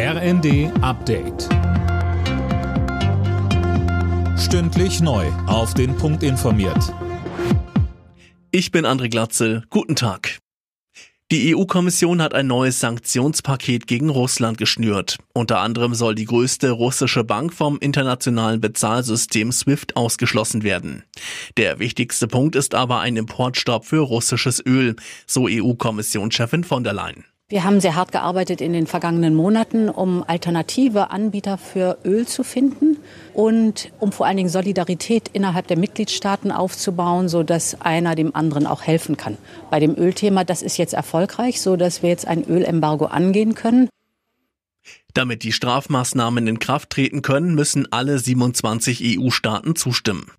RND Update. Stündlich neu. Auf den Punkt informiert. Ich bin André Glatzel. Guten Tag. Die EU-Kommission hat ein neues Sanktionspaket gegen Russland geschnürt. Unter anderem soll die größte russische Bank vom internationalen Bezahlsystem SWIFT ausgeschlossen werden. Der wichtigste Punkt ist aber ein Importstopp für russisches Öl, so EU-Kommissionschefin von der Leyen. Wir haben sehr hart gearbeitet in den vergangenen Monaten, um alternative Anbieter für Öl zu finden und um vor allen Dingen Solidarität innerhalb der Mitgliedstaaten aufzubauen, so dass einer dem anderen auch helfen kann. Bei dem Ölthema, das ist jetzt erfolgreich, so dass wir jetzt ein Ölembargo angehen können. Damit die Strafmaßnahmen in Kraft treten können, müssen alle 27 EU-Staaten zustimmen.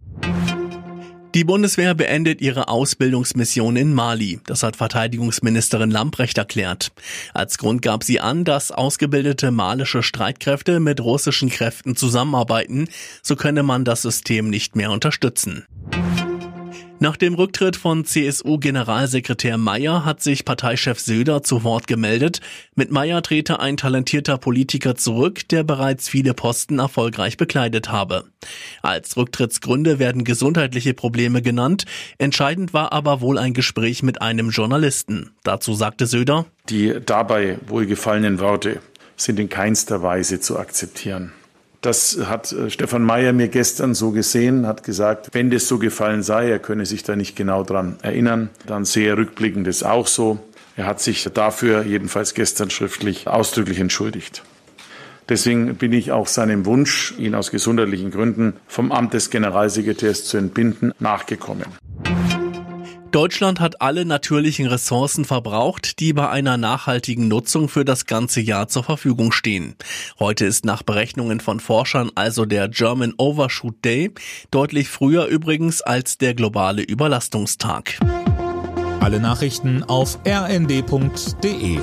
Die Bundeswehr beendet ihre Ausbildungsmission in Mali. Das hat Verteidigungsministerin Lamprecht erklärt. Als Grund gab sie an, dass ausgebildete malische Streitkräfte mit russischen Kräften zusammenarbeiten. So könne man das System nicht mehr unterstützen. Nach dem Rücktritt von CSU-Generalsekretär Mayer hat sich Parteichef Söder zu Wort gemeldet. Mit Mayer trete ein talentierter Politiker zurück, der bereits viele Posten erfolgreich bekleidet habe. Als Rücktrittsgründe werden gesundheitliche Probleme genannt. Entscheidend war aber wohl ein Gespräch mit einem Journalisten. Dazu sagte Söder, Die dabei wohlgefallenen Worte sind in keinster Weise zu akzeptieren. Das hat äh, Stefan Mayer mir gestern so gesehen, hat gesagt, wenn das so gefallen sei, er könne sich da nicht genau dran erinnern. Dann sehe er rückblickend das auch so. Er hat sich dafür jedenfalls gestern schriftlich ausdrücklich entschuldigt. Deswegen bin ich auch seinem Wunsch, ihn aus gesundheitlichen Gründen vom Amt des Generalsekretärs zu entbinden, nachgekommen. Deutschland hat alle natürlichen Ressourcen verbraucht, die bei einer nachhaltigen Nutzung für das ganze Jahr zur Verfügung stehen. Heute ist nach Berechnungen von Forschern also der German Overshoot Day, deutlich früher übrigens als der globale Überlastungstag. Alle Nachrichten auf rnd.de